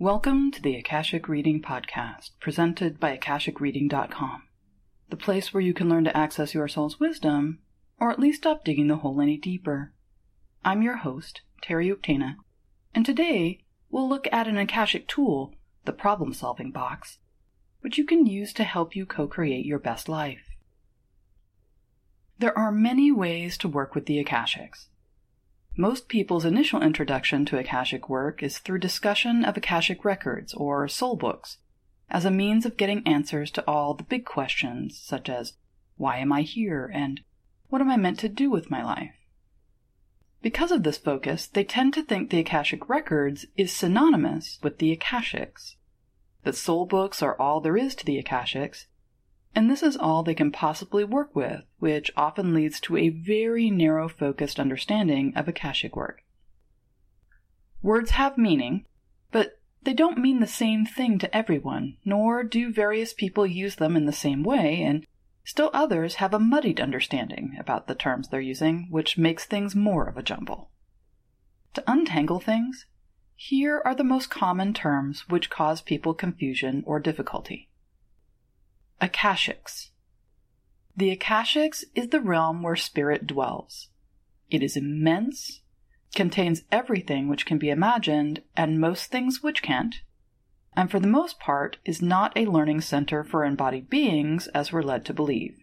Welcome to the Akashic Reading Podcast, presented by AkashicReading.com, the place where you can learn to access your soul's wisdom, or at least stop digging the hole any deeper. I'm your host, Terry Uktana, and today we'll look at an Akashic tool, the Problem Solving Box, which you can use to help you co create your best life. There are many ways to work with the Akashics. Most people's initial introduction to Akashic work is through discussion of Akashic records or soul books as a means of getting answers to all the big questions, such as why am I here and what am I meant to do with my life? Because of this focus, they tend to think the Akashic records is synonymous with the Akashics, that soul books are all there is to the Akashics, and this is all they can possibly work with, which often leads to a very narrow focused understanding of Akashic work. Words have meaning, but they don't mean the same thing to everyone, nor do various people use them in the same way, and still others have a muddied understanding about the terms they're using, which makes things more of a jumble. To untangle things, here are the most common terms which cause people confusion or difficulty. Akashics. The Akashics is the realm where spirit dwells. It is immense, contains everything which can be imagined and most things which can't, and for the most part is not a learning center for embodied beings as we're led to believe.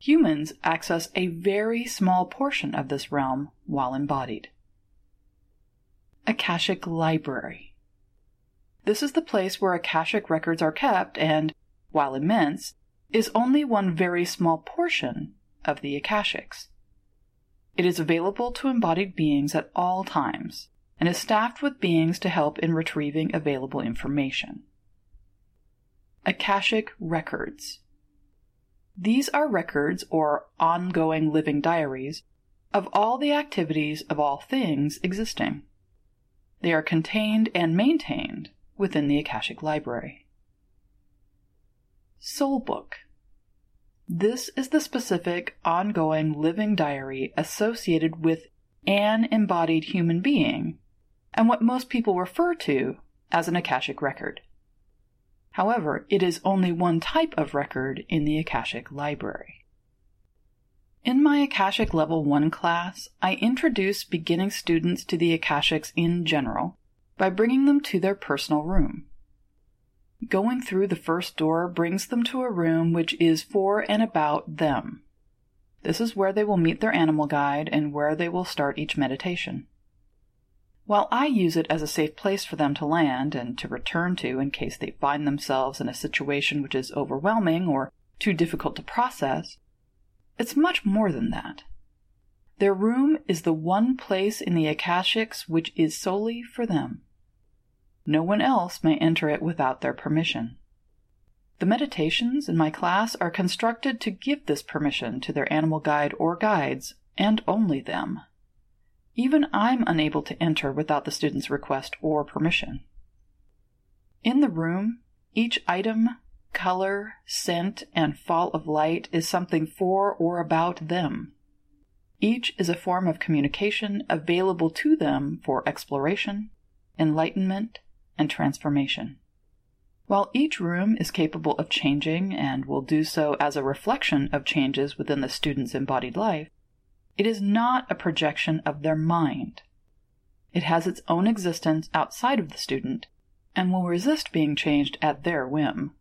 Humans access a very small portion of this realm while embodied. Akashic Library. This is the place where Akashic records are kept and while immense, is only one very small portion of the Akashics. It is available to embodied beings at all times and is staffed with beings to help in retrieving available information. Akashic Records These are records or ongoing living diaries of all the activities of all things existing. They are contained and maintained within the Akashic Library. Soul Book. This is the specific, ongoing living diary associated with an embodied human being, and what most people refer to as an Akashic record. However, it is only one type of record in the Akashic Library. In my Akashic Level 1 class, I introduce beginning students to the Akashics in general by bringing them to their personal room. Going through the first door brings them to a room which is for and about them. This is where they will meet their animal guide and where they will start each meditation. While I use it as a safe place for them to land and to return to in case they find themselves in a situation which is overwhelming or too difficult to process, it's much more than that. Their room is the one place in the Akashics which is solely for them. No one else may enter it without their permission. The meditations in my class are constructed to give this permission to their animal guide or guides, and only them. Even I'm unable to enter without the student's request or permission. In the room, each item, color, scent, and fall of light is something for or about them. Each is a form of communication available to them for exploration, enlightenment, and transformation. While each room is capable of changing and will do so as a reflection of changes within the student's embodied life, it is not a projection of their mind. It has its own existence outside of the student and will resist being changed at their whim.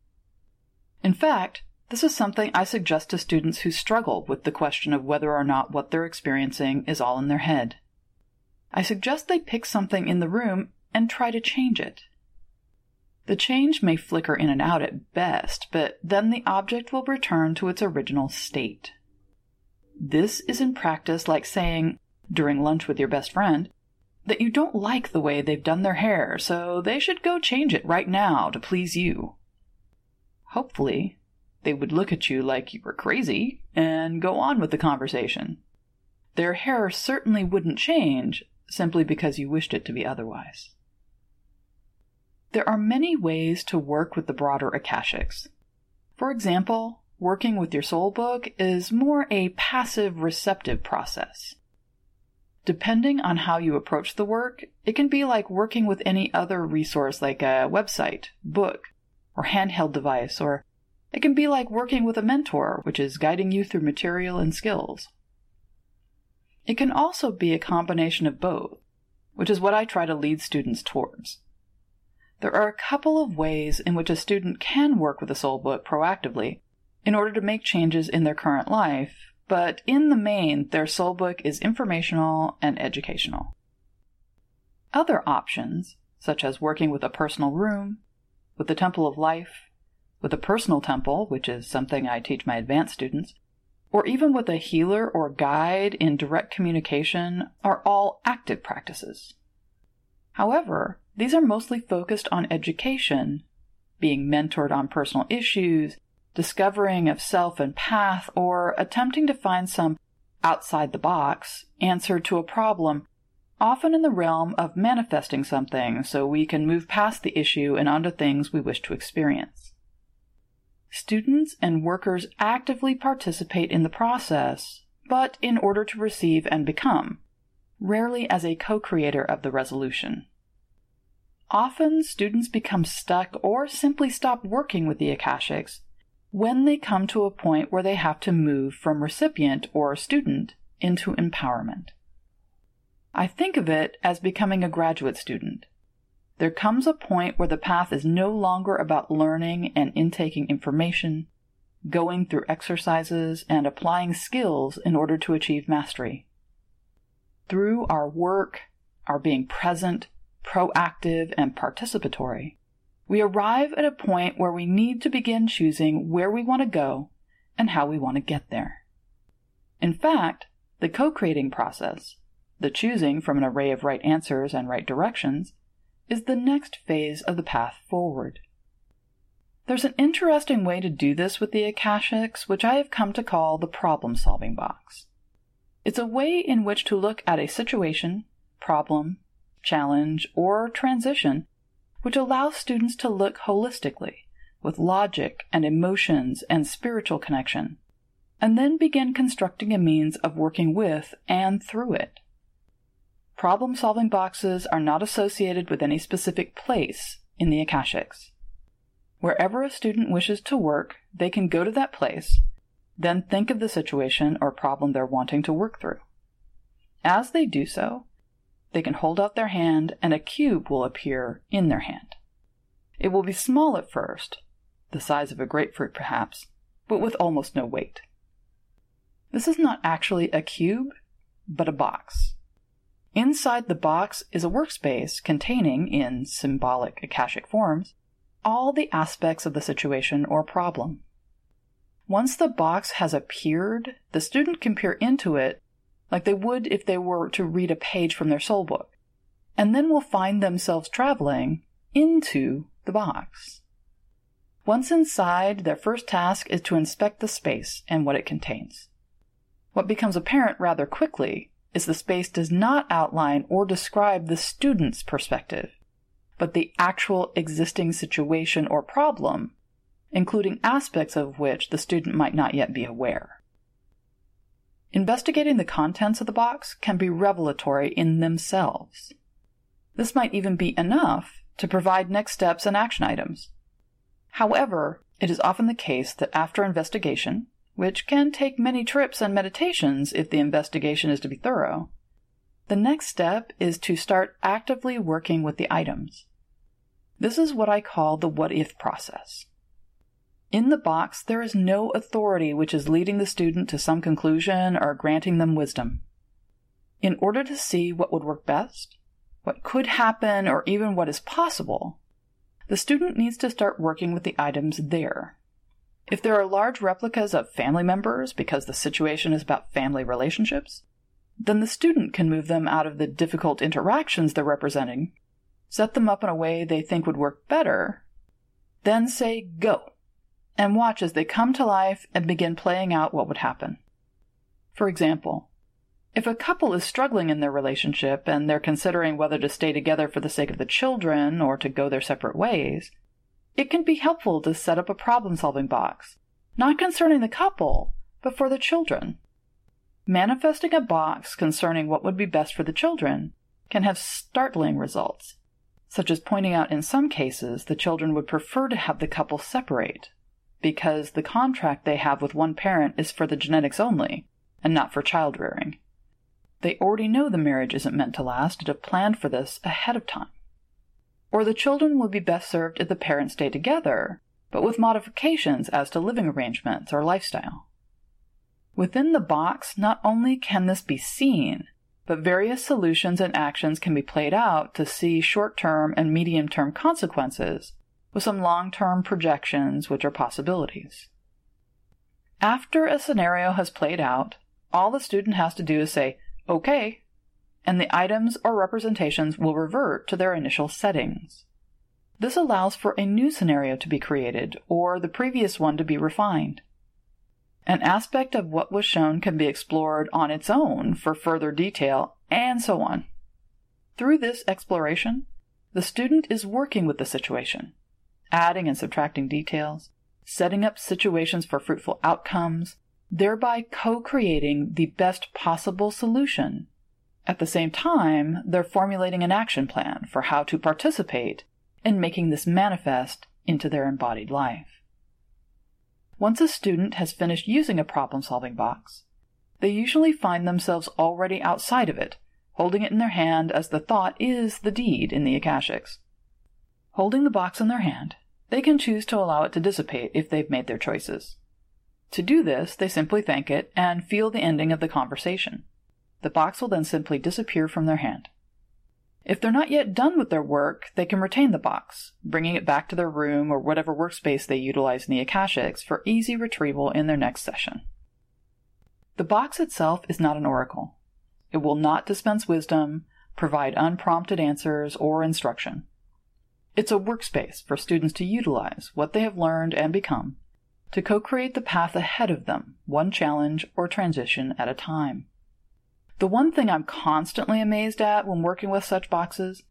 In fact, this is something I suggest to students who struggle with the question of whether or not what they're experiencing is all in their head. I suggest they pick something in the room and try to change it. The change may flicker in and out at best, but then the object will return to its original state. This is in practice like saying, during lunch with your best friend, that you don't like the way they've done their hair, so they should go change it right now to please you. Hopefully, they would look at you like you were crazy and go on with the conversation. Their hair certainly wouldn't change simply because you wished it to be otherwise. There are many ways to work with the broader Akashics. For example, working with your soul book is more a passive receptive process. Depending on how you approach the work, it can be like working with any other resource like a website, book, or handheld device, or it can be like working with a mentor, which is guiding you through material and skills. It can also be a combination of both, which is what I try to lead students towards. There are a couple of ways in which a student can work with a soul book proactively in order to make changes in their current life, but in the main, their soul book is informational and educational. Other options, such as working with a personal room, with the Temple of Life, with a personal temple, which is something I teach my advanced students, or even with a healer or guide in direct communication, are all active practices. However, these are mostly focused on education, being mentored on personal issues, discovering of self and path, or attempting to find some outside the box answer to a problem, often in the realm of manifesting something so we can move past the issue and onto things we wish to experience. Students and workers actively participate in the process, but in order to receive and become, rarely as a co creator of the resolution. Often, students become stuck or simply stop working with the Akashics when they come to a point where they have to move from recipient or student into empowerment. I think of it as becoming a graduate student. There comes a point where the path is no longer about learning and intaking information, going through exercises, and applying skills in order to achieve mastery. Through our work, our being present, proactive, and participatory, we arrive at a point where we need to begin choosing where we want to go and how we want to get there. In fact, the co creating process, the choosing from an array of right answers and right directions, is the next phase of the path forward. There's an interesting way to do this with the Akashics, which I have come to call the problem solving box. It's a way in which to look at a situation, problem, challenge, or transition which allows students to look holistically, with logic and emotions and spiritual connection, and then begin constructing a means of working with and through it. Problem solving boxes are not associated with any specific place in the Akashics. Wherever a student wishes to work, they can go to that place, then think of the situation or problem they're wanting to work through. As they do so, they can hold out their hand and a cube will appear in their hand. It will be small at first, the size of a grapefruit perhaps, but with almost no weight. This is not actually a cube, but a box. Inside the box is a workspace containing, in symbolic Akashic forms, all the aspects of the situation or problem. Once the box has appeared, the student can peer into it like they would if they were to read a page from their soul book, and then will find themselves traveling into the box. Once inside, their first task is to inspect the space and what it contains. What becomes apparent rather quickly is the space does not outline or describe the student's perspective, but the actual existing situation or problem, including aspects of which the student might not yet be aware. Investigating the contents of the box can be revelatory in themselves. This might even be enough to provide next steps and action items. However, it is often the case that after investigation, which can take many trips and meditations if the investigation is to be thorough, the next step is to start actively working with the items. This is what I call the what if process. In the box, there is no authority which is leading the student to some conclusion or granting them wisdom. In order to see what would work best, what could happen, or even what is possible, the student needs to start working with the items there. If there are large replicas of family members because the situation is about family relationships, then the student can move them out of the difficult interactions they're representing, set them up in a way they think would work better, then say go and watch as they come to life and begin playing out what would happen. For example, if a couple is struggling in their relationship and they're considering whether to stay together for the sake of the children or to go their separate ways, it can be helpful to set up a problem solving box, not concerning the couple, but for the children. Manifesting a box concerning what would be best for the children can have startling results, such as pointing out in some cases the children would prefer to have the couple separate because the contract they have with one parent is for the genetics only and not for child rearing. They already know the marriage isn't meant to last and have planned for this ahead of time. Or the children would be best served if the parents stay together, but with modifications as to living arrangements or lifestyle. Within the box, not only can this be seen, but various solutions and actions can be played out to see short term and medium term consequences with some long term projections which are possibilities. After a scenario has played out, all the student has to do is say, OK, and the items or representations will revert to their initial settings. This allows for a new scenario to be created or the previous one to be refined. An aspect of what was shown can be explored on its own for further detail, and so on. Through this exploration, the student is working with the situation, adding and subtracting details, setting up situations for fruitful outcomes, thereby co creating the best possible solution. At the same time, they're formulating an action plan for how to participate in making this manifest into their embodied life. Once a student has finished using a problem solving box, they usually find themselves already outside of it, holding it in their hand as the thought is the deed in the Akashics. Holding the box in their hand, they can choose to allow it to dissipate if they've made their choices. To do this, they simply thank it and feel the ending of the conversation. The box will then simply disappear from their hand. If they're not yet done with their work, they can retain the box, bringing it back to their room or whatever workspace they utilize in the Akashics for easy retrieval in their next session. The box itself is not an oracle. It will not dispense wisdom, provide unprompted answers, or instruction. It's a workspace for students to utilize what they have learned and become to co create the path ahead of them, one challenge or transition at a time. The one thing I'm constantly amazed at when working with such boxes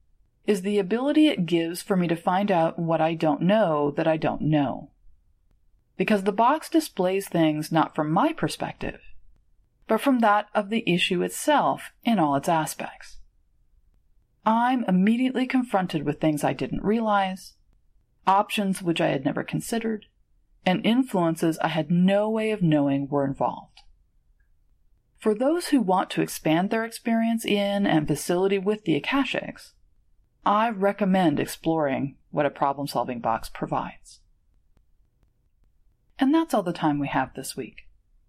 is the ability it gives for me to find out what I don't know that I don't know. Because the box displays things not from my perspective, but from that of the issue itself in all its aspects. I'm immediately confronted with things I didn't realize, options which I had never considered, and influences I had no way of knowing were involved. For those who want to expand their experience in and facility with the Akashics, I recommend exploring what a problem solving box provides. And that's all the time we have this week.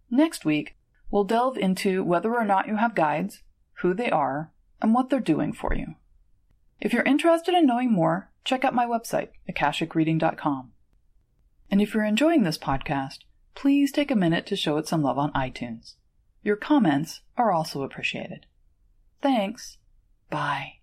Next week, we'll delve into whether or not you have guides, who they are, and what they're doing for you. If you're interested in knowing more, check out my website, akashicreading.com. And if you're enjoying this podcast, please take a minute to show it some love on iTunes. Your comments are also appreciated. Thanks. Bye.